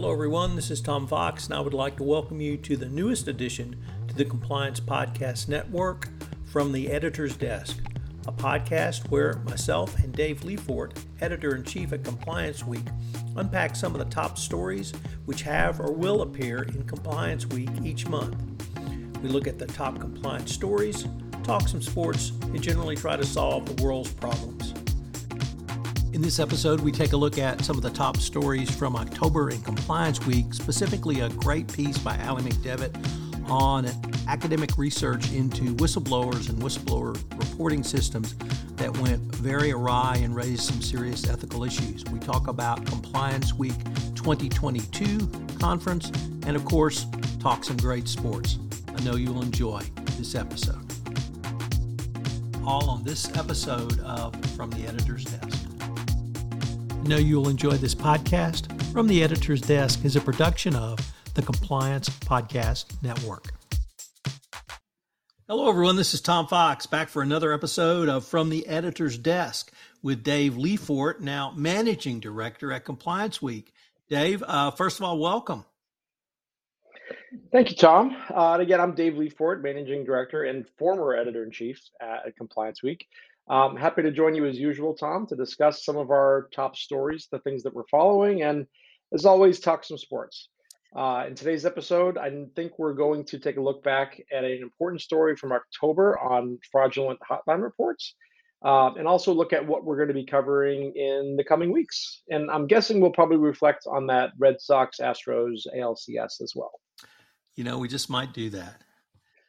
Hello, everyone. This is Tom Fox, and I would like to welcome you to the newest addition to the Compliance Podcast Network from the Editor's Desk, a podcast where myself and Dave Lefort, editor in chief at Compliance Week, unpack some of the top stories which have or will appear in Compliance Week each month. We look at the top compliance stories, talk some sports, and generally try to solve the world's problems. In this episode, we take a look at some of the top stories from October in Compliance Week, specifically a great piece by Allie McDevitt on academic research into whistleblowers and whistleblower reporting systems that went very awry and raised some serious ethical issues. We talk about Compliance Week 2022 conference and, of course, talk some great sports. I know you'll enjoy this episode. All on this episode of From the Editor's Desk know you'll enjoy this podcast from the editor's desk is a production of the Compliance Podcast Network. Hello, everyone. This is Tom Fox back for another episode of From the Editor's Desk with Dave Lefort, now managing director at Compliance Week. Dave, uh, first of all, welcome. Thank you, Tom. Uh, and again, I'm Dave Lefort, managing director and former editor in chief at Compliance Week. Um, happy to join you as usual, Tom, to discuss some of our top stories, the things that we're following, and as always, talk some sports. Uh, in today's episode, I think we're going to take a look back at an important story from October on fraudulent hotline reports, uh, and also look at what we're going to be covering in the coming weeks. And I'm guessing we'll probably reflect on that Red Sox Astros ALCS as well. You know, we just might do that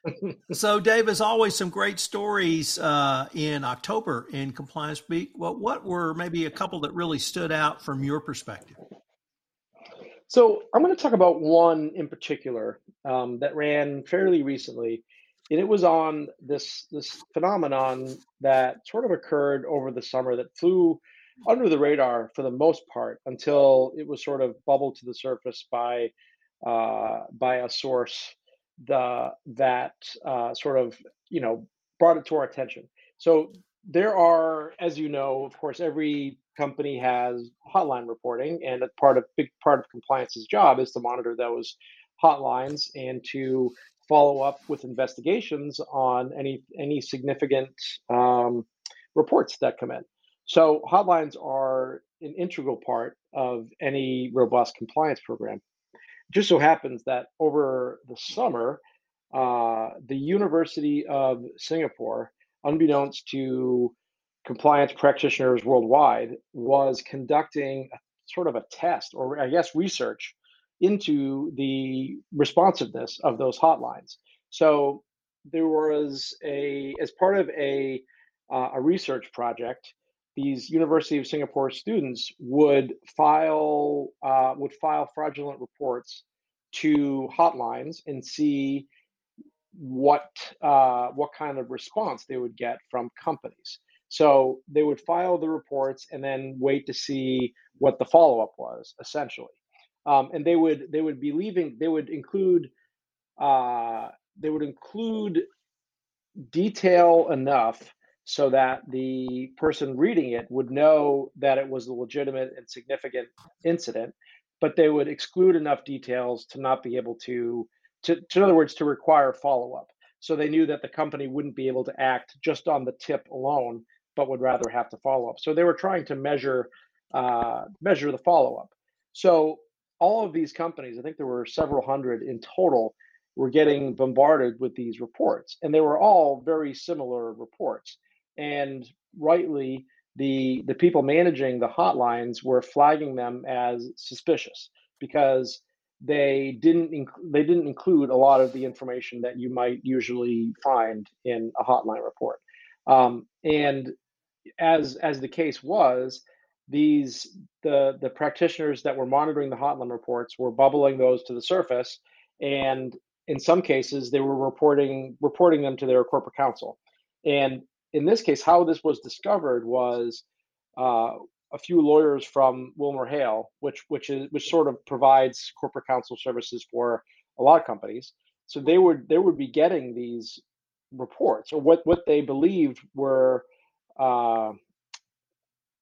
so, Dave, as always, some great stories uh, in October in Compliance Week. Well, what were maybe a couple that really stood out from your perspective? So, I'm going to talk about one in particular um, that ran fairly recently, and it was on this this phenomenon that sort of occurred over the summer that flew under the radar for the most part until it was sort of bubbled to the surface by uh, by a source the that uh, sort of you know brought it to our attention. So there are, as you know, of course, every company has hotline reporting, and a part of big part of compliance's job is to monitor those hotlines and to follow up with investigations on any any significant um, reports that come in. So hotlines are an integral part of any robust compliance program just so happens that over the summer, uh, the University of Singapore, unbeknownst to compliance practitioners worldwide, was conducting sort of a test, or I guess research, into the responsiveness of those hotlines. So there was a, as part of a uh, a research project, these University of Singapore students would file uh, would file fraudulent reports to hotlines and see what uh, what kind of response they would get from companies. So they would file the reports and then wait to see what the follow up was, essentially. Um, and they would they would be leaving. They would include uh, they would include detail enough so that the person reading it would know that it was a legitimate and significant incident, but they would exclude enough details to not be able to, to, to in other words, to require follow up. So they knew that the company wouldn't be able to act just on the tip alone, but would rather have to follow up. So they were trying to measure uh, measure the follow up. So all of these companies, I think there were several hundred in total, were getting bombarded with these reports, and they were all very similar reports and rightly the the people managing the hotlines were flagging them as suspicious because they didn't inc- they didn't include a lot of the information that you might usually find in a hotline report. Um, and as as the case was these the the practitioners that were monitoring the hotline reports were bubbling those to the surface and in some cases they were reporting reporting them to their corporate counsel. And in this case, how this was discovered was uh, a few lawyers from WilmerHale, which which is which sort of provides corporate counsel services for a lot of companies. So they would they would be getting these reports or what what they believed were uh,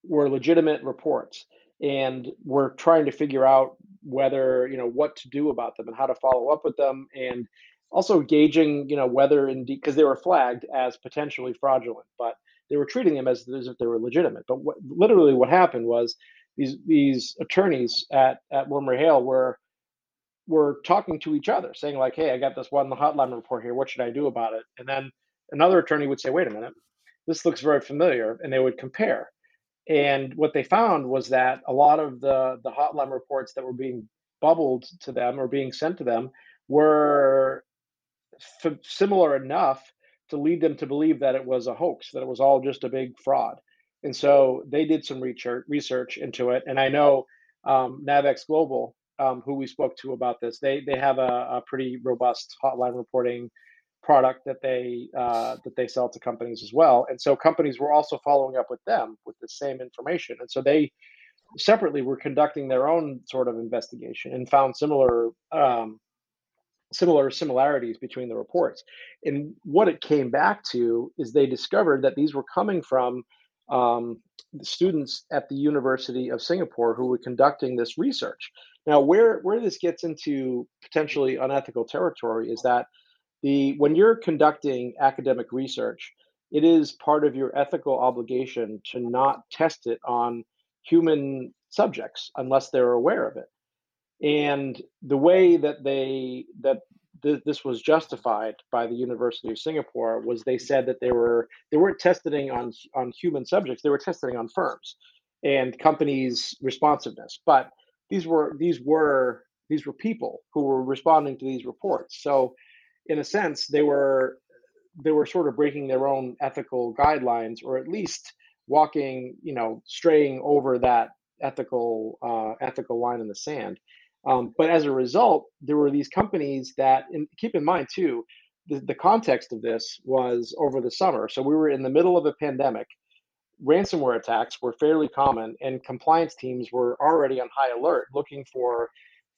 were legitimate reports, and were trying to figure out whether you know what to do about them and how to follow up with them, and also gauging you know whether indeed because they were flagged as potentially fraudulent, but they were treating them as, as if they were legitimate. But what, literally, what happened was these these attorneys at at WilmerHale were were talking to each other, saying like, "Hey, I got this one hotline report here. What should I do about it?" And then another attorney would say, "Wait a minute, this looks very familiar," and they would compare. And what they found was that a lot of the the hotline reports that were being bubbled to them or being sent to them were f- similar enough to lead them to believe that it was a hoax, that it was all just a big fraud. And so they did some research research into it. And I know um, Navex Global, um, who we spoke to about this, they they have a, a pretty robust hotline reporting product that they uh, that they sell to companies as well. And so companies were also following up with them with the same information. And so they separately were conducting their own sort of investigation and found similar um, similar similarities between the reports. And what it came back to is they discovered that these were coming from um, students at the University of Singapore who were conducting this research. Now, where where this gets into potentially unethical territory is that the when you're conducting academic research, it is part of your ethical obligation to not test it on human subjects unless they're aware of it and the way that they that th- this was justified by the University of Singapore was they said that they were they weren't testing on on human subjects they were testing on firms and companies responsiveness. But these were these were these were people who were responding to these reports. So in a sense they were they were sort of breaking their own ethical guidelines or at least walking you know straying over that ethical uh, ethical line in the sand um, but as a result, there were these companies that, and keep in mind too, the, the context of this was over the summer. So we were in the middle of a pandemic. Ransomware attacks were fairly common, and compliance teams were already on high alert looking for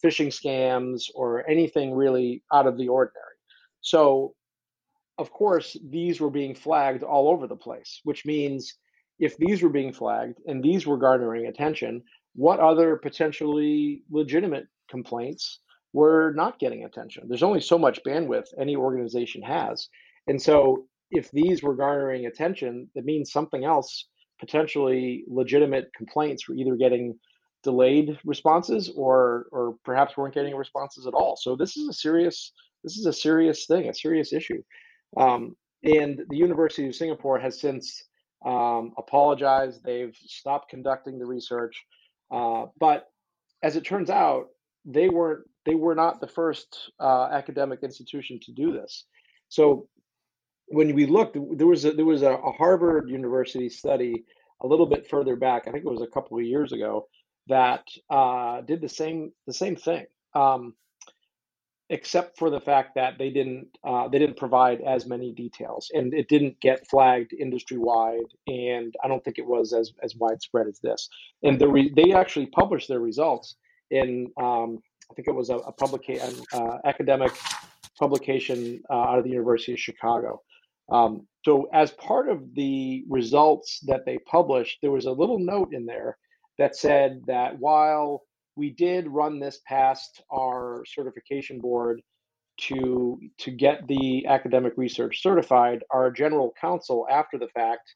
phishing scams or anything really out of the ordinary. So, of course, these were being flagged all over the place, which means if these were being flagged and these were garnering attention, what other potentially legitimate complaints were not getting attention. There's only so much bandwidth any organization has. And so if these were garnering attention, that means something else, potentially legitimate complaints were either getting delayed responses or or perhaps weren't getting responses at all. So this is a serious this is a serious thing, a serious issue. Um, and the University of Singapore has since um, apologized. They've stopped conducting the research. Uh, but as it turns out, they weren't they were not the first uh, academic institution to do this. So when we looked, there was a, there was a, a, Harvard University study a little bit further back. I think it was a couple of years ago that uh, did the same the same thing, um, except for the fact that they didn't uh, they didn't provide as many details, and it didn't get flagged industry wide, and I don't think it was as as widespread as this. And the re- they actually published their results in um, I think it was a, a uh, academic publication uh, out of the University of Chicago. Um, so, as part of the results that they published, there was a little note in there that said that while we did run this past our certification board to to get the academic research certified, our general counsel after the fact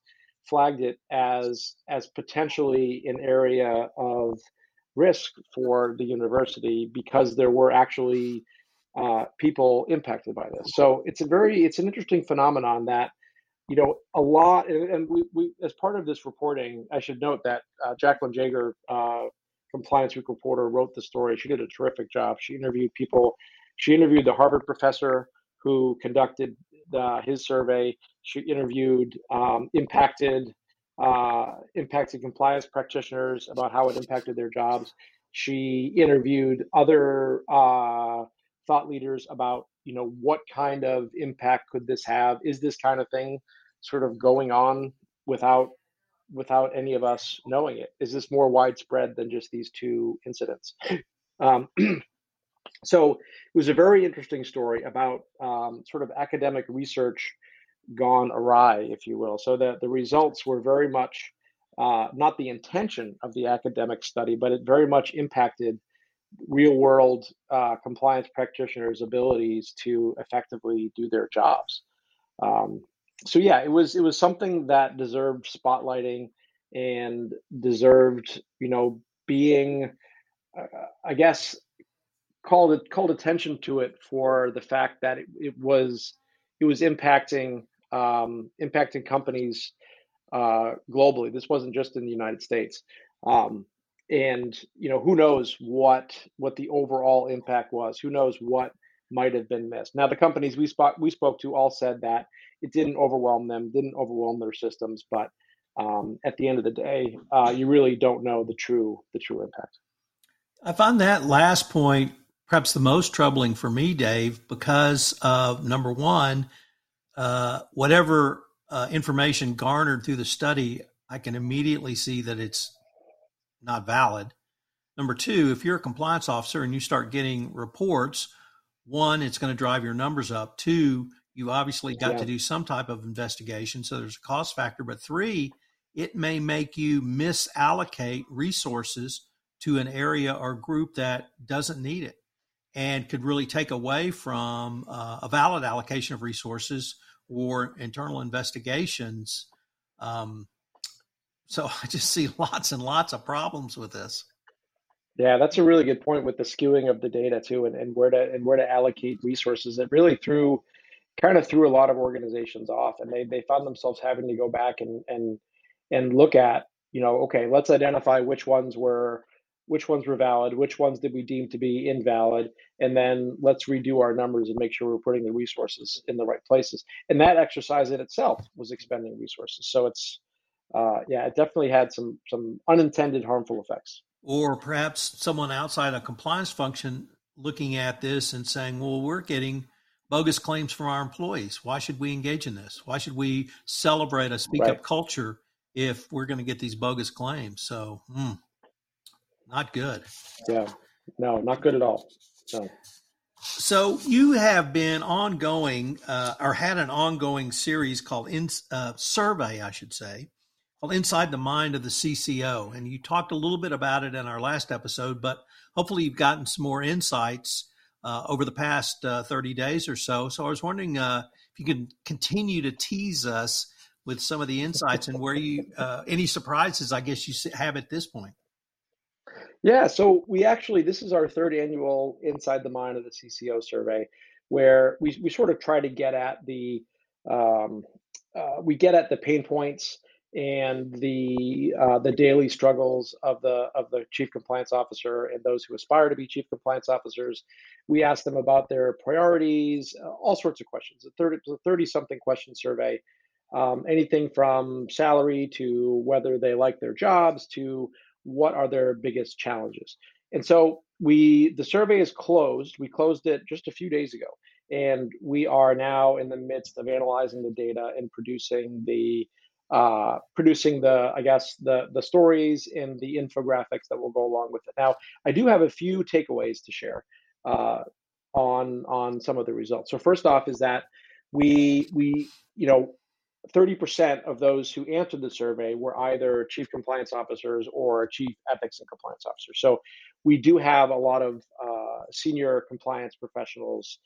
flagged it as as potentially an area of risk for the university because there were actually uh, people impacted by this. So it's a very it's an interesting phenomenon that you know a lot and, we, we as part of this reporting, I should note that uh, Jaclyn Jaeger, uh, Compliance Week reporter, wrote the story. She did a terrific job. She interviewed people. She interviewed the Harvard professor who conducted the, his survey. She interviewed um, impacted uh, impacted compliance practitioners about how it impacted their jobs. She interviewed other uh, thought leaders about, you know, what kind of impact could this have? Is this kind of thing sort of going on without without any of us knowing it? Is this more widespread than just these two incidents? Um, so it was a very interesting story about um, sort of academic research gone awry, if you will. So that the results were very much uh, not the intention of the academic study, but it very much impacted real world uh, compliance practitioners' abilities to effectively do their jobs. Um, so yeah, it was it was something that deserved spotlighting and deserved you know being, uh, I guess, called it called attention to it for the fact that it, it was it was impacting um, impacting companies uh, globally. This wasn't just in the United States. Um, and you know who knows what what the overall impact was who knows what might have been missed now the companies we spoke we spoke to all said that it didn't overwhelm them didn't overwhelm their systems but um, at the end of the day uh, you really don't know the true the true impact i find that last point perhaps the most troubling for me dave because of number one uh, whatever uh, information garnered through the study i can immediately see that it's not valid. Number two, if you're a compliance officer and you start getting reports, one, it's going to drive your numbers up. Two, you obviously got yeah. to do some type of investigation. So there's a cost factor. But three, it may make you misallocate resources to an area or group that doesn't need it and could really take away from uh, a valid allocation of resources or internal investigations um, so I just see lots and lots of problems with this. Yeah, that's a really good point with the skewing of the data too, and, and where to and where to allocate resources. It really threw kind of threw a lot of organizations off, and they they found themselves having to go back and and and look at you know okay, let's identify which ones were which ones were valid, which ones did we deem to be invalid, and then let's redo our numbers and make sure we're putting the resources in the right places. And that exercise in itself was expending resources. So it's uh, yeah, it definitely had some some unintended harmful effects. Or perhaps someone outside a compliance function looking at this and saying, "Well, we're getting bogus claims from our employees. Why should we engage in this? Why should we celebrate a speak right. up culture if we're going to get these bogus claims?" So, mm, not good. Yeah, no, not good at all. No. So you have been ongoing, uh, or had an ongoing series called in, uh, survey, I should say, called Inside the Mind of the CCO. And you talked a little bit about it in our last episode, but hopefully you've gotten some more insights uh, over the past uh, 30 days or so. So I was wondering uh, if you can continue to tease us with some of the insights and where you, uh, any surprises, I guess you have at this point. Yeah, so we actually, this is our third annual Inside the Mind of the CCO survey, where we, we sort of try to get at the, um, uh, we get at the pain points and the uh, the daily struggles of the of the chief compliance officer and those who aspire to be chief compliance officers. We ask them about their priorities, uh, all sorts of questions. A 30, 30 something question survey, um, anything from salary to whether they like their jobs to what are their biggest challenges. And so we the survey is closed. We closed it just a few days ago, and we are now in the midst of analyzing the data and producing the uh, producing the, I guess, the the stories and the infographics that will go along with it. Now, I do have a few takeaways to share uh, on on some of the results. So first off, is that we we you know. 30% of those who answered the survey were either chief compliance officers or chief ethics and compliance officers. So we do have a lot of uh, senior compliance professionals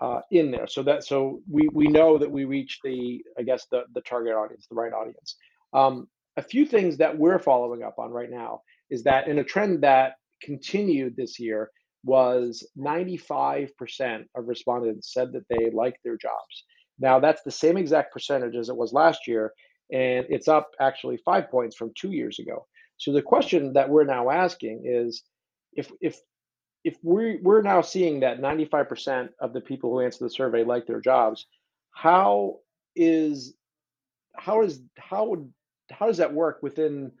uh, in there. So that so we we know that we reach the I guess the the target audience, the right audience. Um, a few things that we're following up on right now is that in a trend that continued this year was 95% of respondents said that they liked their jobs. Now that's the same exact percentage as it was last year, and it's up actually five points from two years ago. So the question that we're now asking is if if if we we're now seeing that 95% of the people who answer the survey like their jobs, how is how is how how does that work within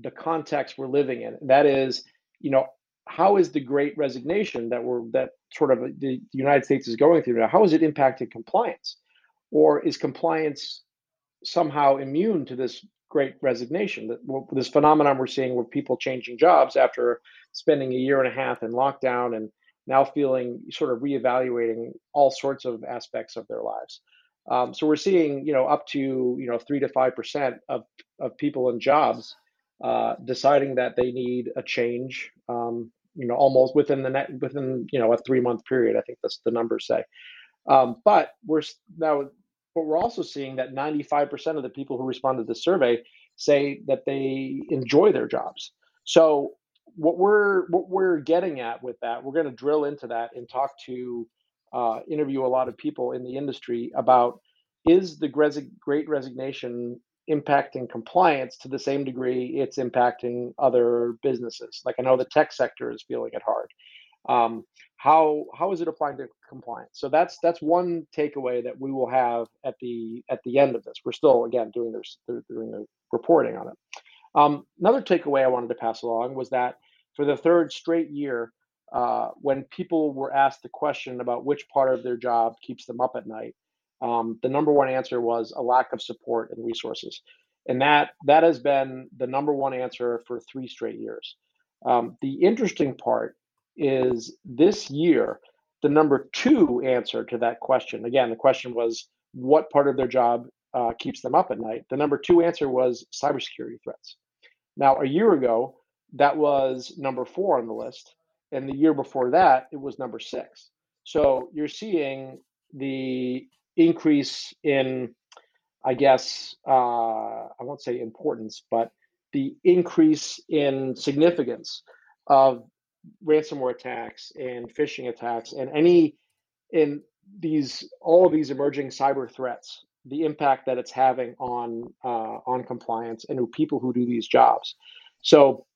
the context we're living in? That is, you know, how is the great resignation that we're that sort of the United States is going through now? How is it impacting compliance? Or is compliance somehow immune to this great resignation. That this phenomenon we're seeing with people changing jobs after spending a year and a half in lockdown and now feeling sort of reevaluating all sorts of aspects of their lives. Um, so we're seeing, you know, up to you know three to five percent of of people in jobs uh, deciding that they need a change, um, you know, almost within the net within you know a three month period. I think that's the numbers say. Um, but we're now, but we're also seeing that 95% of the people who responded to the survey say that they enjoy their jobs. So what we're what we're getting at with that, we're going to drill into that and talk to uh, interview a lot of people in the industry about is the great resignation impacting compliance to the same degree it's impacting other businesses. Like I know the tech sector is feeling it hard. Um, how how is it applying to compliance? So that's that's one takeaway that we will have at the at the end of this. We're still again doing this doing the reporting on it. Um, another takeaway I wanted to pass along was that for the third straight year, uh, when people were asked the question about which part of their job keeps them up at night, um, the number one answer was a lack of support and resources, and that that has been the number one answer for three straight years. Um, the interesting part is this year, the number two answer to that question. Again, the question was what part of their job uh, keeps them up at night. The number two answer was cybersecurity threats. Now, a year ago, that was number four on the list, and the year before that, it was number six. So you're seeing the increase in, I guess, uh, I won't say importance, but the increase in significance of ransomware attacks and phishing attacks and any in these all of these emerging cyber threats the impact that it's having on uh, on compliance and people who do these jobs. So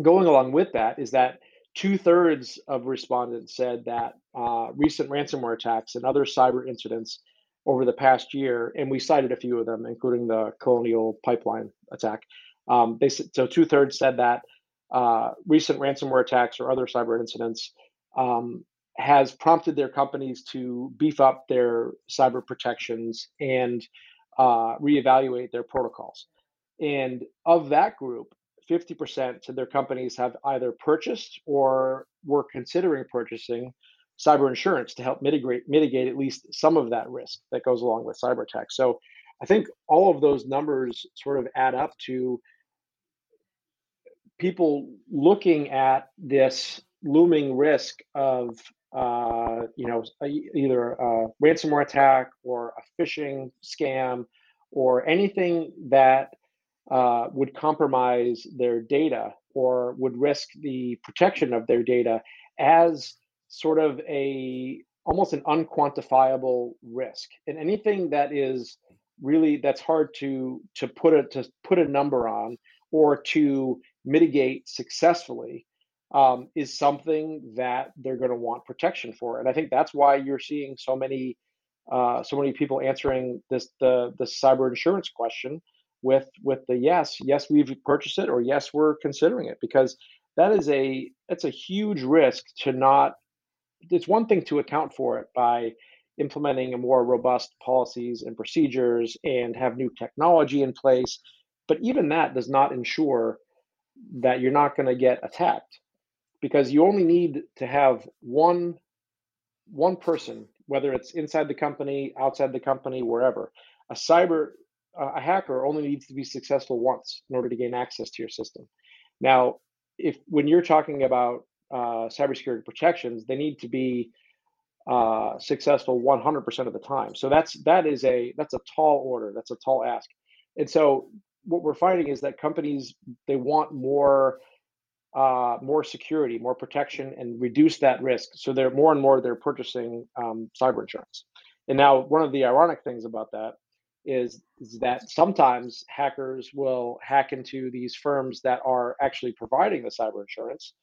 going along with that is that two-thirds of respondents said that uh, recent ransomware attacks and other cyber incidents over the past year and we cited a few of them including the colonial pipeline attack um, they said so two-thirds said that uh, recent ransomware attacks or other cyber incidents um, has prompted their companies to beef up their cyber protections and uh, reevaluate their protocols. And of that group, 50% said their companies have either purchased or were considering purchasing cyber insurance to help mitigate mitigate at least some of that risk that goes along with cyber attacks. So I think all of those numbers sort of add up to people looking at this looming risk of uh, you know either a ransomware attack or a phishing scam or anything that uh, would compromise their data or would risk the protection of their data as sort of a almost an unquantifiable risk. And anything that is really that's hard to to put a to put a number on or to mitigate successfully um, is something that they're going to want protection for. And I think that's why you're seeing so many uh, so many people answering this the the cyber insurance question with with the yes yes we've purchased it or yes we're considering it because that is a it's a huge risk to not it's one thing to account for it by implementing a more robust policies and procedures and have new technology in place but even that does not ensure that you're not going to get attacked because you only need to have one one person whether it's inside the company outside the company wherever. A cyber a hacker only needs to be successful once in order to gain access to your system. Now if when you're talking about uh, cybersecurity protections they need to be uh, successful 100% of the time. So that's that is a that's a tall order. That's a tall ask. And so what we're finding is that companies they want more uh, more security, more protection, and reduce that risk. So they're more and more they're purchasing um, cyber insurance. And now one of the ironic things about that is, is that sometimes hackers will hack into these firms that are actually providing the cyber insurance.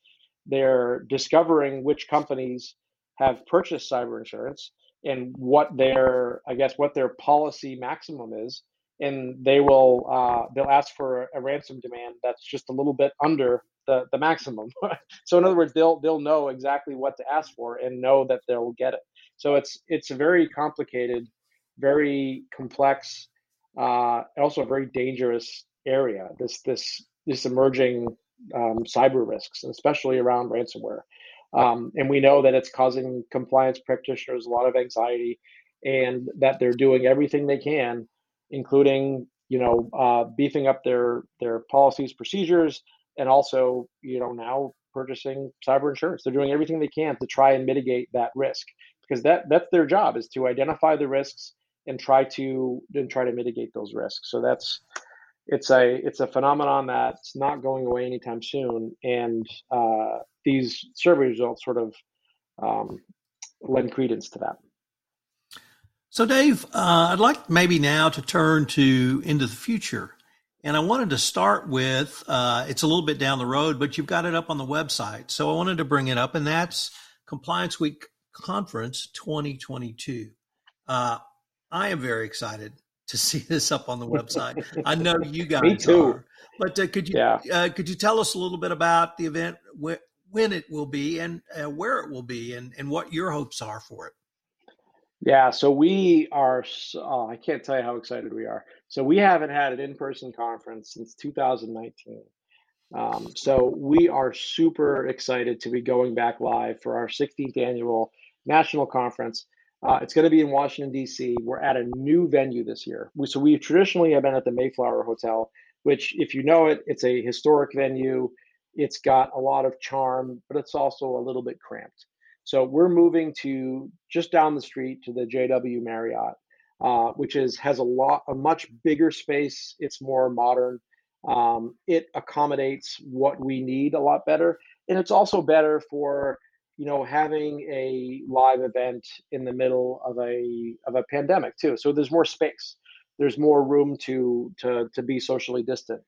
They're discovering which companies have purchased cyber insurance and what their, I guess, what their policy maximum is and they will uh, they'll ask for a ransom demand that's just a little bit under the, the maximum. so in other words, they'll they'll know exactly what to ask for and know that they'll get it. So it's it's a very complicated, very complex, uh, also very dangerous area. This this this emerging um, cyber risks, especially around ransomware. Um, and we know that it's causing compliance practitioners a lot of anxiety, and that they're doing everything they can including you know uh, beefing up their their policies, procedures, and also you know now purchasing cyber insurance. They're doing everything they can to try and mitigate that risk because that that's their job is to identify the risks and try to and try to mitigate those risks. So that's it's a it's a phenomenon that's not going away anytime soon, and uh, these survey results sort of um, lend credence to that. So, Dave, uh, I'd like maybe now to turn to into the future. And I wanted to start with uh, it's a little bit down the road, but you've got it up on the website. So I wanted to bring it up, and that's Compliance Week Conference 2022. Uh, I am very excited to see this up on the website. I know you guys Me too. are. But uh, could you Yeah. uh, could you tell us a little bit about the event, wh- when it will be, and uh, where it will be, and, and what your hopes are for it? Yeah, so we are, oh, I can't tell you how excited we are. So we haven't had an in-person conference since 2019. Um, so we are super excited to be going back live for our 16th annual national conference. Uh, it's going to be in Washington, D.C. We're at a new venue this year. We, so we traditionally have been at the Mayflower Hotel, which, if you know it, it's a historic venue. It's got a lot of charm, but it's also a little bit cramped. So we're moving to just down the street to the JW Marriott, uh, which is has a lot a much bigger space. It's more modern. Um, it accommodates what we need a lot better, and it's also better for you know having a live event in the middle of a of a pandemic too. So there's more space. There's more room to to to be socially distant.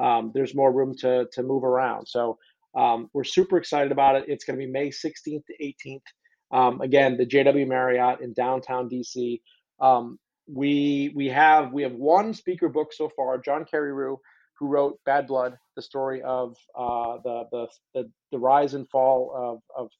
Um, there's more room to to move around. So um, we're super excited about it. It's going to be May 16th to 18th. Um, again, the JW Marriott in downtown DC. Um, we we have we have one speaker book so far, John Carreyrou, who wrote Bad Blood, the story of uh, the, the the the rise and fall of of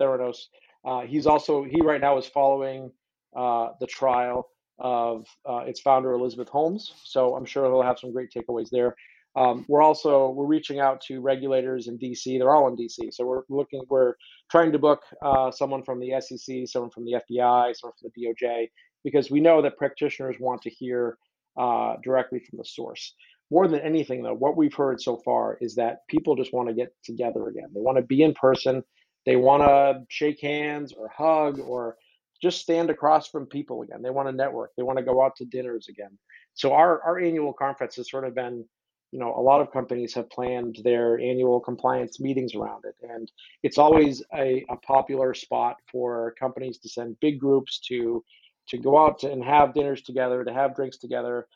Theranos. Uh, he's also he right now is following uh, the trial of uh, its founder Elizabeth Holmes. So I'm sure he'll have some great takeaways there. Um, we're also we're reaching out to regulators in DC. They're all in DC, so we're looking. We're trying to book uh, someone from the SEC, someone from the FBI, someone from the DOJ, because we know that practitioners want to hear uh, directly from the source. More than anything, though, what we've heard so far is that people just want to get together again. They want to be in person. They want to shake hands or hug or just stand across from people again. They want to network. They want to go out to dinners again. So our our annual conference has sort of been you know, a lot of companies have planned their annual compliance meetings around it. And it's always a, a popular spot for companies to send big groups to to go out to, and have dinners together, to have drinks together,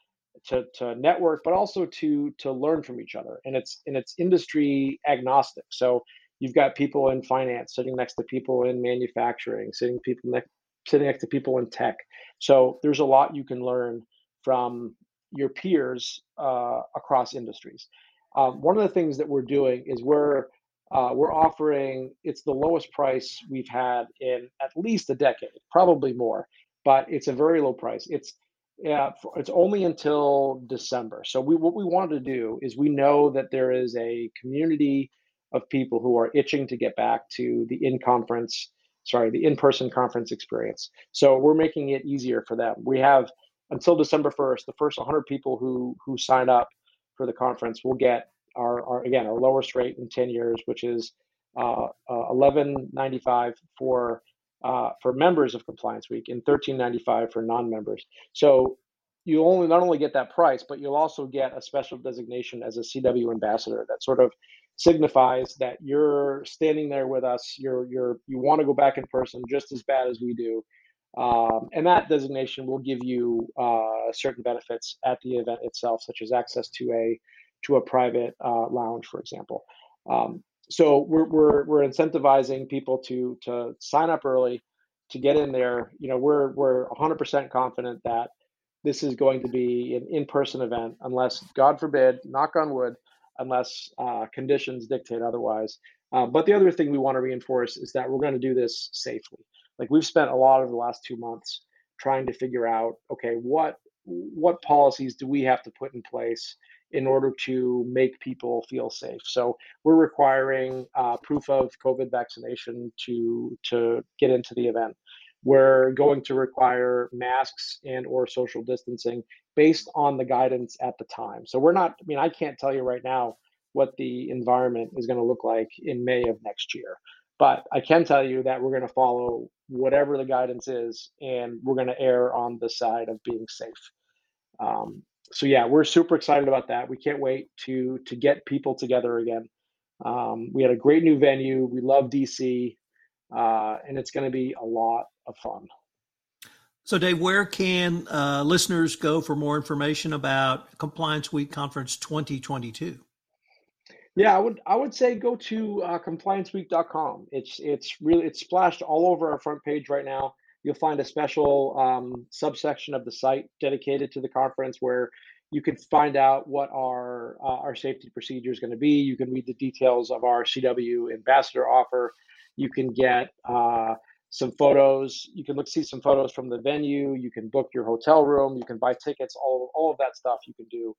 to, to network, but also to to learn from each other. And it's and it's industry agnostic. So you've got people in finance sitting next to people in manufacturing, sitting people next sitting next to people in tech. So there's a lot you can learn from your peers uh, across industries. Um, one of the things that we're doing is we're uh, we're offering it's the lowest price we've had in at least a decade, probably more, but it's a very low price. It's yeah, it's only until December. So we what we want to do is we know that there is a community of people who are itching to get back to the in conference, sorry, the in person conference experience. So we're making it easier for them. We have until December 1st, the first 100 people who who sign up for the conference will get our, our again our lowest rate in 10 years, which is uh, uh, 11.95 for uh, for members of Compliance Week and 13.95 for non-members. So you only not only get that price, but you'll also get a special designation as a CW ambassador that sort of signifies that you're standing there with us. You're you're you want to go back in person just as bad as we do, um, and that designation will give you uh, certain benefits at the event itself, such as access to a to a private uh, lounge, for example. Um, so we're, we're we're incentivizing people to to sign up early, to get in there. You know, we're we're 100% confident that this is going to be an in-person event, unless God forbid, knock on wood, unless uh, conditions dictate otherwise. Uh, but the other thing we want to reinforce is that we're going to do this safely. Like we've spent a lot of the last two months trying to figure out, okay, what what policies do we have to put in place in order to make people feel safe? So we're requiring uh, proof of COVID vaccination to to get into the event. We're going to require masks and or social distancing based on the guidance at the time. So we're not. I mean, I can't tell you right now what the environment is going to look like in May of next year. But I can tell you that we're going to follow whatever the guidance is, and we're going to err on the side of being safe. Um, so yeah, we're super excited about that. We can't wait to to get people together again. Um, we had a great new venue. We love DC, uh, and it's going to be a lot of fun. So, Dave, where can uh, listeners go for more information about Compliance Week Conference 2022? Yeah, I would I would say go to uh, complianceweek.com. It's it's really it's splashed all over our front page right now. You'll find a special um, subsection of the site dedicated to the conference where you can find out what our uh, our safety procedure is going to be. You can read the details of our CW ambassador offer. You can get uh, some photos. You can look see some photos from the venue. You can book your hotel room. You can buy tickets. All all of that stuff you can do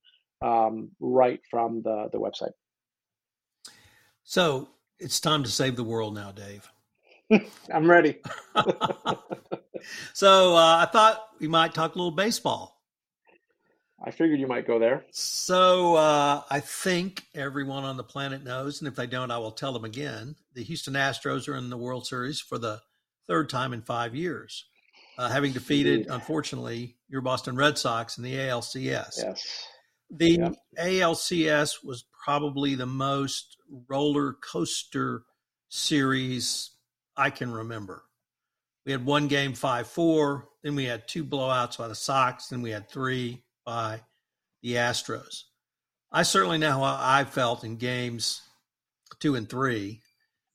um, right from the the website. So it's time to save the world now, Dave. I'm ready. so uh, I thought we might talk a little baseball. I figured you might go there. So uh, I think everyone on the planet knows, and if they don't, I will tell them again. The Houston Astros are in the World Series for the third time in five years, uh, having defeated, unfortunately, your Boston Red Sox in the ALCS. Yes. The yep. ALCS was probably the most roller coaster series I can remember. We had one game 5 4, then we had two blowouts by the Sox, then we had three by the Astros. I certainly know how I felt in games two and three.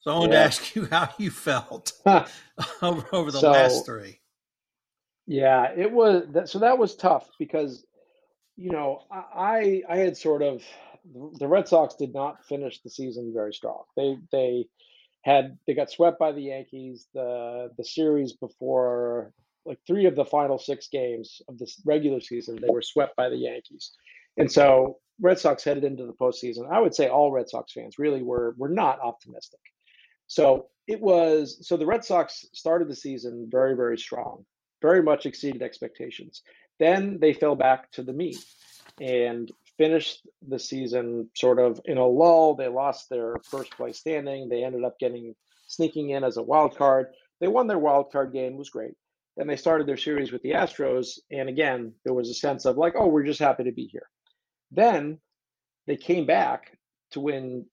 So I wanted yeah. to ask you how you felt over, over the so, last three. Yeah, it was so that was tough because you know, I I had sort of the Red Sox did not finish the season very strong. They they had they got swept by the Yankees the the series before like three of the final six games of this regular season they were swept by the Yankees, and so Red Sox headed into the postseason. I would say all Red Sox fans really were were not optimistic. So it was so the Red Sox started the season very very strong, very much exceeded expectations. Then they fell back to the mean and finished the season sort of in a lull. They lost their first place standing. They ended up getting sneaking in as a wild card. They won their wild card game, was great. Then they started their series with the Astros, and again, there was a sense of like, oh, we're just happy to be here. Then they came back to win.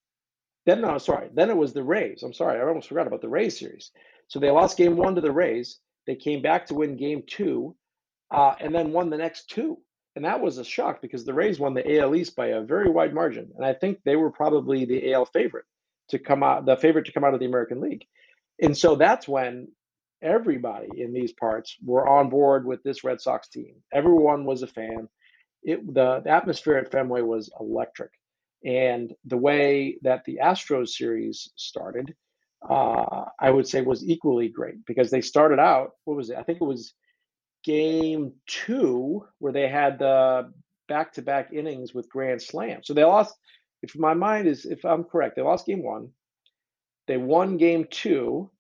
Then no, sorry. Then it was the Rays. I'm sorry, I almost forgot about the Rays series. So they lost game one to the Rays. They came back to win game two uh, and then won the next two. And that was a shock because the Rays won the AL East by a very wide margin. And I think they were probably the AL favorite to come out, the favorite to come out of the American League. And so that's when everybody in these parts were on board with this Red Sox team. Everyone was a fan. It, the, the atmosphere at Fenway was electric. And the way that the Astros series started, uh, I would say was equally great because they started out, what was it? I think it was game two where they had the back to back innings with grand slam. So they lost. If my mind is, if I'm correct, they lost game one. They won game two,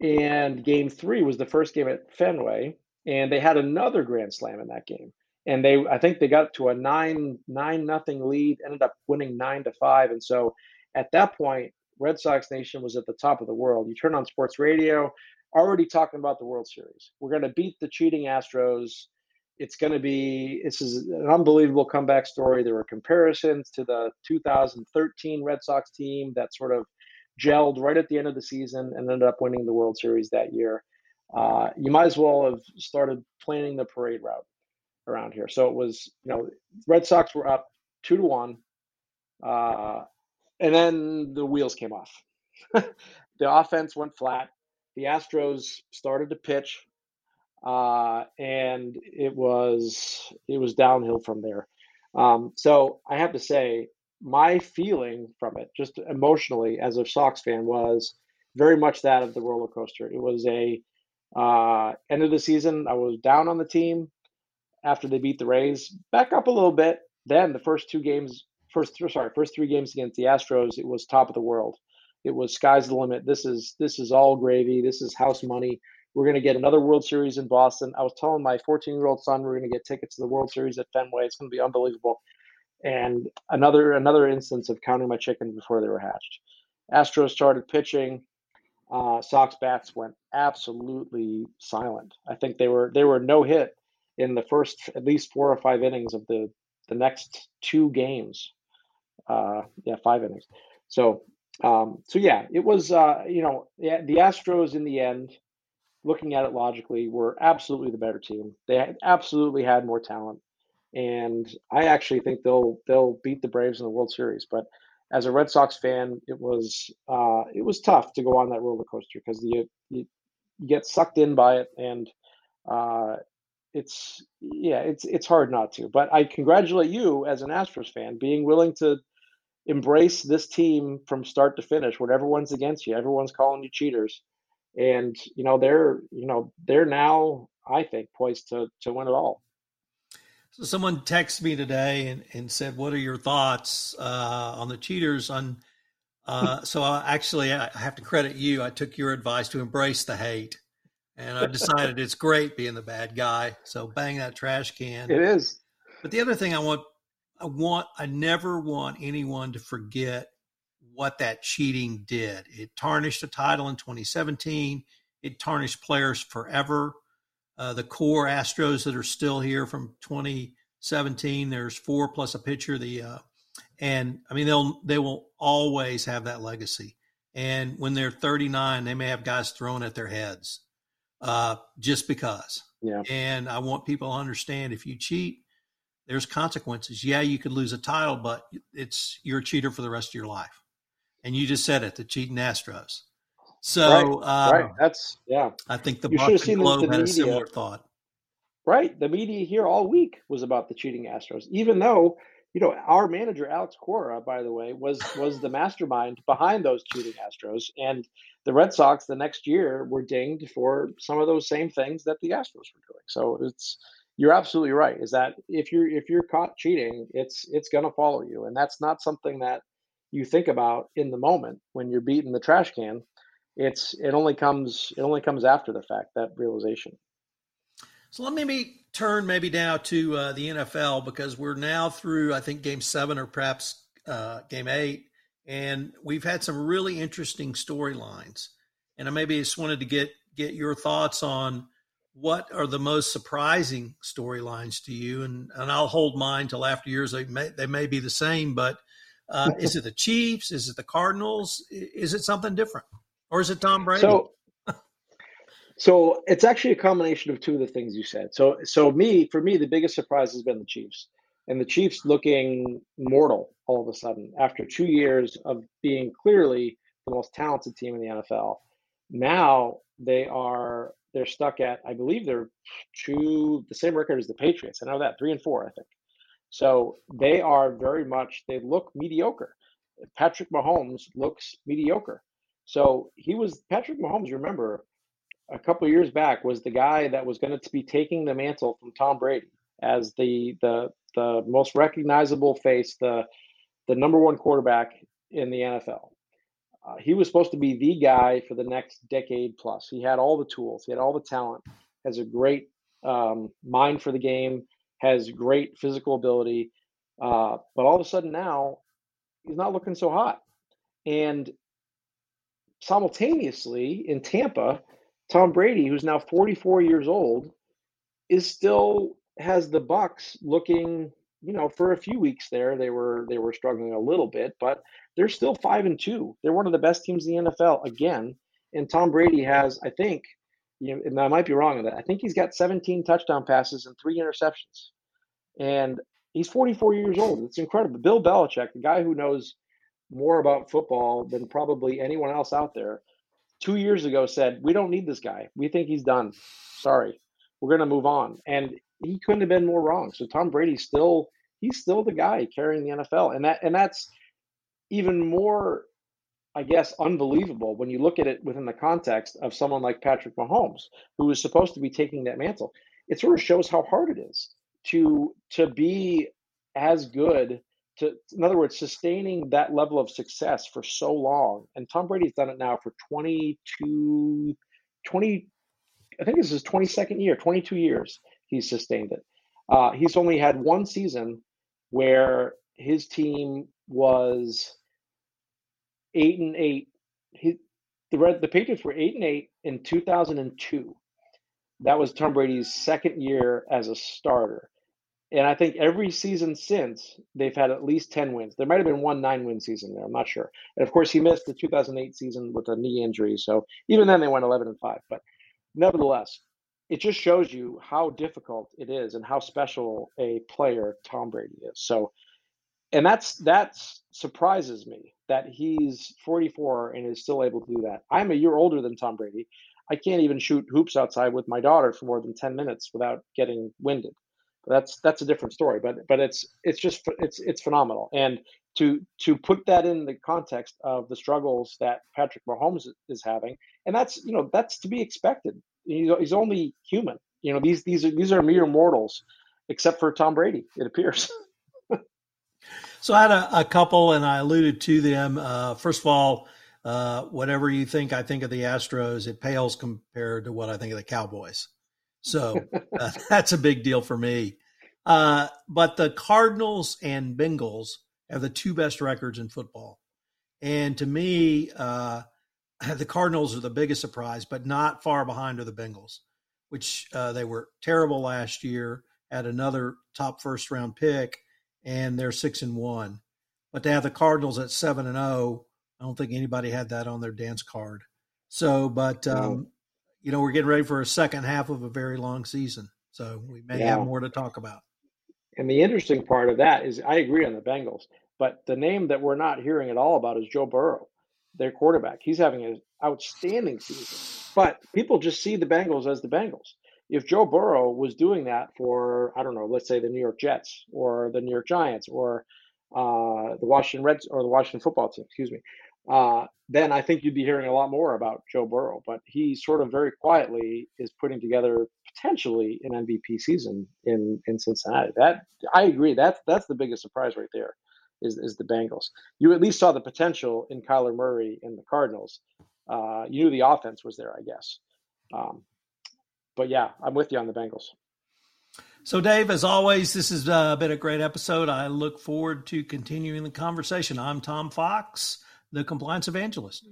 and game three was the first game at Fenway, and they had another grand slam in that game. And they, I think they got to a nine nine nothing lead, ended up winning nine to five. And so at that point, Red Sox Nation was at the top of the world. You turn on sports radio, already talking about the World Series. We're going to beat the cheating Astros. It's going to be this is an unbelievable comeback story. There were comparisons to the 2013 Red Sox team that sort of gelled right at the end of the season and ended up winning the World Series that year. Uh, you might as well have started planning the parade route around here. So it was, you know, Red Sox were up two to one, uh, and then the wheels came off. the offense went flat the Astros started to pitch, uh, and it was it was downhill from there. Um, so I have to say, my feeling from it, just emotionally as a Sox fan, was very much that of the roller coaster. It was a uh, end of the season. I was down on the team after they beat the Rays, back up a little bit. Then the first two games, first sorry, first three games against the Astros, it was top of the world. It was sky's the limit. This is this is all gravy. This is house money. We're going to get another World Series in Boston. I was telling my 14 year old son we're going to get tickets to the World Series at Fenway. It's going to be unbelievable. and another another instance of counting my chickens before they were hatched. Astros started pitching. Uh, Sox bats went absolutely silent. I think they were they were no hit in the first at least four or five innings of the the next two games. Uh, yeah, five innings. So um, so yeah, it was uh, you know the, Astros in the end, looking at it logically, were absolutely the better team. They absolutely had more talent, and I actually think they'll they'll beat the Braves in the World Series. But as a Red Sox fan, it was uh, it was tough to go on that roller coaster because you, you, you get sucked in by it, and uh, it's yeah, it's it's hard not to. But I congratulate you as an Astros fan being willing to embrace this team from start to finish. When everyone's against you, everyone's calling you cheaters, and you know they're you know they're now I think poised to to win it all. So someone texted me today and, and said, "What are your thoughts uh, on the cheaters?" On uh, so I, actually, I have to credit you. I took your advice to embrace the hate, and I decided it's great being the bad guy. So bang that trash can. It is. But the other thing I want, I want, I never want anyone to forget what that cheating did. It tarnished the title in 2017. It tarnished players forever uh, the core Astros that are still here from 2017. There's four plus a pitcher. The uh, and I mean they'll they will always have that legacy. And when they're 39, they may have guys thrown at their heads uh, just because. Yeah. And I want people to understand if you cheat, there's consequences. Yeah, you could lose a title, but it's you're a cheater for the rest of your life. And you just said it, the cheating Astros. So, right, um, right. that's yeah. I think the you Boston Globe the, the had media. a similar thought. Right, the media here all week was about the cheating Astros, even though you know our manager Alex Cora, by the way, was was the mastermind behind those cheating Astros, and the Red Sox the next year were dinged for some of those same things that the Astros were doing. So it's you're absolutely right. Is that if you're if you're caught cheating, it's it's going to follow you, and that's not something that you think about in the moment when you're beating the trash can it's it only comes it only comes after the fact that realization. So let me turn maybe now to uh, the NFL because we're now through I think game seven or perhaps uh, game eight, and we've had some really interesting storylines. And I maybe just wanted to get get your thoughts on what are the most surprising storylines to you, and and I'll hold mine till after yours. They may they may be the same, but uh, is it the Chiefs? Is it the Cardinals? Is it something different? Or is it Tom Brady? So, so it's actually a combination of two of the things you said. So, so me, for me, the biggest surprise has been the Chiefs, and the Chiefs looking mortal all of a sudden after two years of being clearly the most talented team in the NFL. Now they are they're stuck at I believe they're two the same record as the Patriots. I know that three and four I think. So they are very much they look mediocre. Patrick Mahomes looks mediocre. So he was Patrick Mahomes. Remember, a couple years back was the guy that was going to be taking the mantle from Tom Brady as the the the most recognizable face, the the number one quarterback in the NFL. Uh, he was supposed to be the guy for the next decade plus. He had all the tools, he had all the talent, has a great um, mind for the game, has great physical ability, uh, but all of a sudden now he's not looking so hot. And simultaneously in Tampa, Tom Brady, who's now 44 years old, is still has the Bucs looking, you know, for a few weeks there they were they were struggling a little bit, but they're still 5 and 2. They're one of the best teams in the NFL again, and Tom Brady has I think you know, and I might be wrong on that. I think he's got 17 touchdown passes and 3 interceptions. And he's 44 years old. It's incredible. Bill Belichick, the guy who knows more about football than probably anyone else out there, two years ago said, We don't need this guy. We think he's done. Sorry. We're going to move on. And he couldn't have been more wrong. So Tom Brady's still he's still the guy carrying the NFL. And that and that's even more I guess unbelievable when you look at it within the context of someone like Patrick Mahomes, who is supposed to be taking that mantle. It sort of shows how hard it is to to be as good to in other words sustaining that level of success for so long and tom brady's done it now for 22 20 i think this is his 22nd year 22 years he's sustained it uh, he's only had one season where his team was eight and eight. He, the Red, the Patriots were eight and eight in 2002. That was Tom Brady's second year as a starter. And I think every season since, they've had at least 10 wins. There might have been one nine win season there. I'm not sure. And of course, he missed the 2008 season with a knee injury. So even then, they went 11 and 5. But nevertheless, it just shows you how difficult it is and how special a player Tom Brady is. So, and that's that surprises me that he's 44 and is still able to do that. I'm a year older than Tom Brady. I can't even shoot hoops outside with my daughter for more than 10 minutes without getting winded that's that's a different story but but it's it's just it's it's phenomenal and to to put that in the context of the struggles that Patrick Mahomes is having and that's you know that's to be expected he's, he's only human. You know these these are these are mere mortals except for Tom Brady it appears. So I had a, a, couple and I alluded to them. Uh, first of all uh, whatever you think I think of the Astros. It pales compared to what I think of the Cowboys. So uh, that's a big deal for me. Uh, but the Cardinals and Bengals have the two best records in football. And to me, uh, the Cardinals are the biggest surprise, but not far behind are the Bengals, which uh, they were terrible last year, at another top first round pick, and they're six and one. But to have the Cardinals at seven and zero, oh, I don't think anybody had that on their dance card. So, but um, you know, we're getting ready for a second half of a very long season. So we may yeah. have more to talk about. And the interesting part of that is I agree on the Bengals, but the name that we're not hearing at all about is Joe Burrow, their quarterback. He's having an outstanding season. But people just see the Bengals as the Bengals. If Joe Burrow was doing that for, I don't know, let's say the New York Jets or the New York Giants or uh, the Washington Reds or the Washington football team, excuse me, uh, then I think you'd be hearing a lot more about Joe Burrow. But he sort of very quietly is putting together potentially an MVP season in in Cincinnati. That I agree. That's that's the biggest surprise right there. Is, is the Bengals. You at least saw the potential in Kyler Murray and the Cardinals. Uh, you knew the offense was there, I guess. Um, but yeah, I'm with you on the Bengals. So, Dave, as always, this has uh, been a great episode. I look forward to continuing the conversation. I'm Tom Fox the compliance evangelist.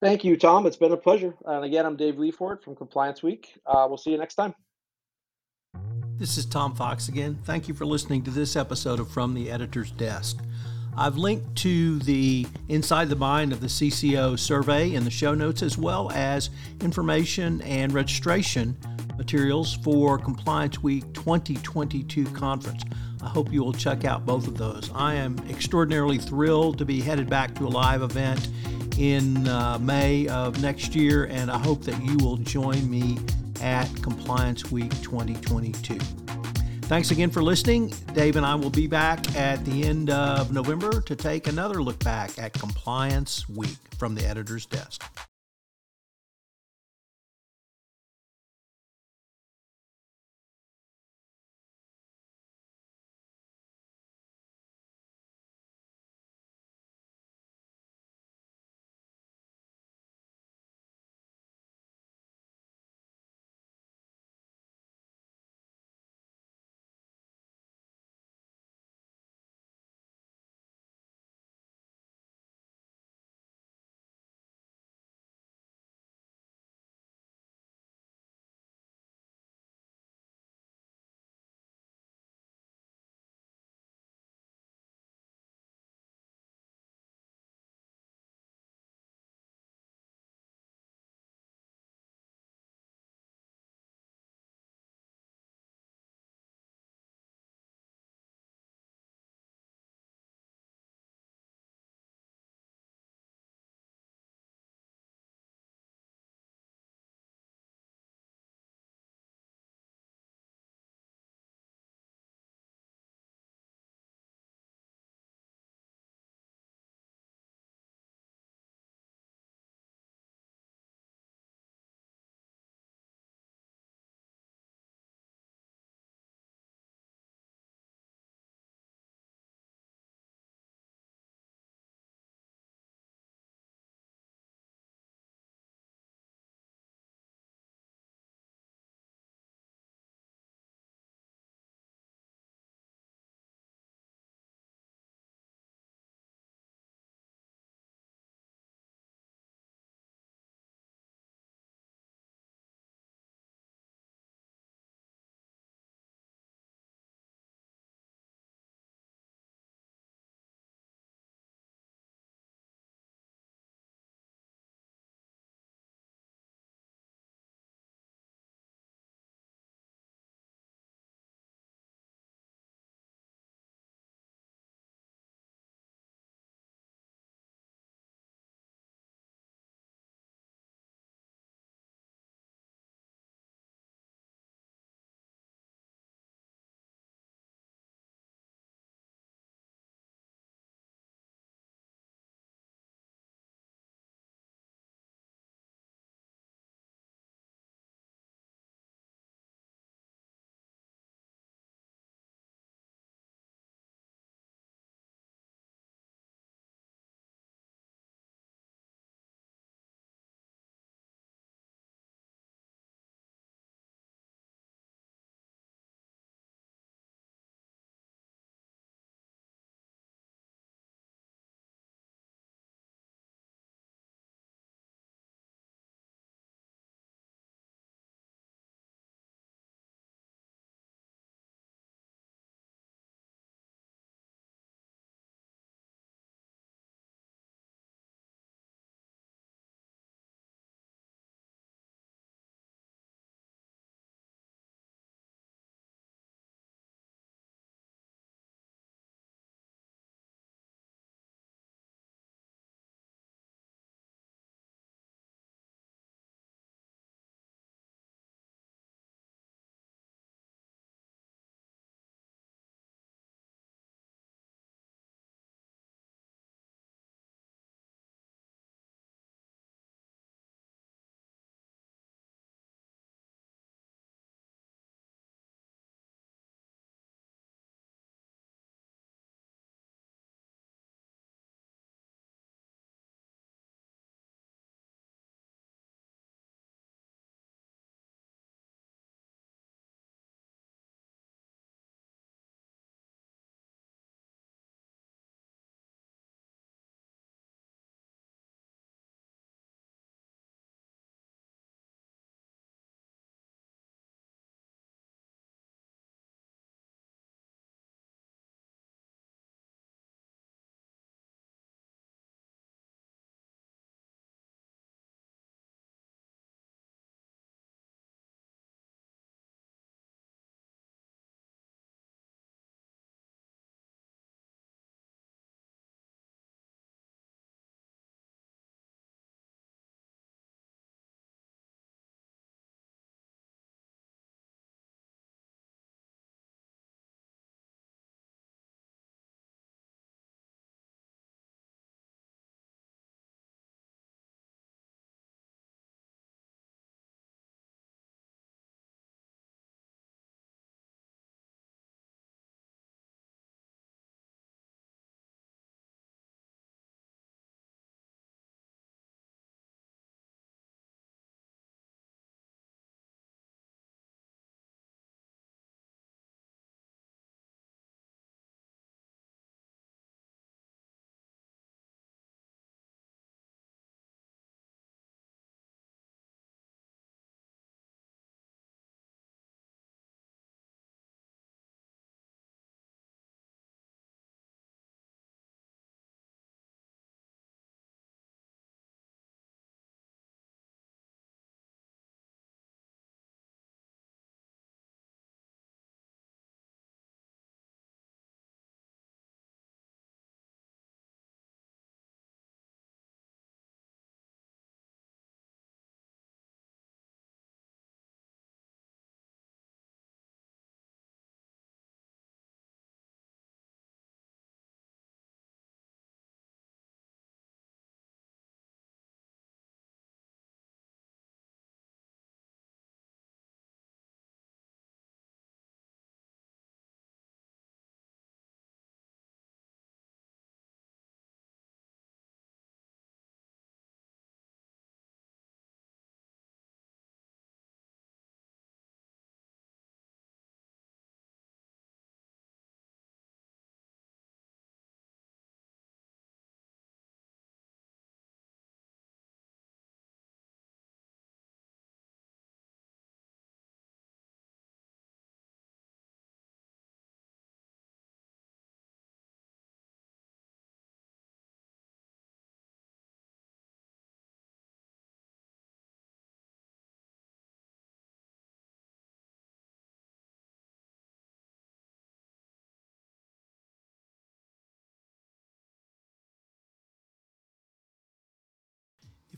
Thank you, Tom. It's been a pleasure. And again, I'm Dave Lefort from Compliance Week. Uh, we'll see you next time. This is Tom Fox again. Thank you for listening to this episode of From the Editor's Desk. I've linked to the Inside the Mind of the CCO survey in the show notes, as well as information and registration materials for Compliance Week 2022 conference. I hope you will check out both of those. I am extraordinarily thrilled to be headed back to a live event in uh, May of next year, and I hope that you will join me at Compliance Week 2022. Thanks again for listening. Dave and I will be back at the end of November to take another look back at Compliance Week from the editor's desk.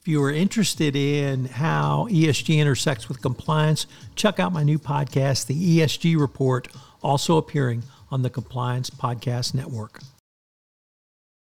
You are interested in how ESG intersects with compliance, check out my new podcast, The ESG Report, also appearing on the Compliance Podcast Network.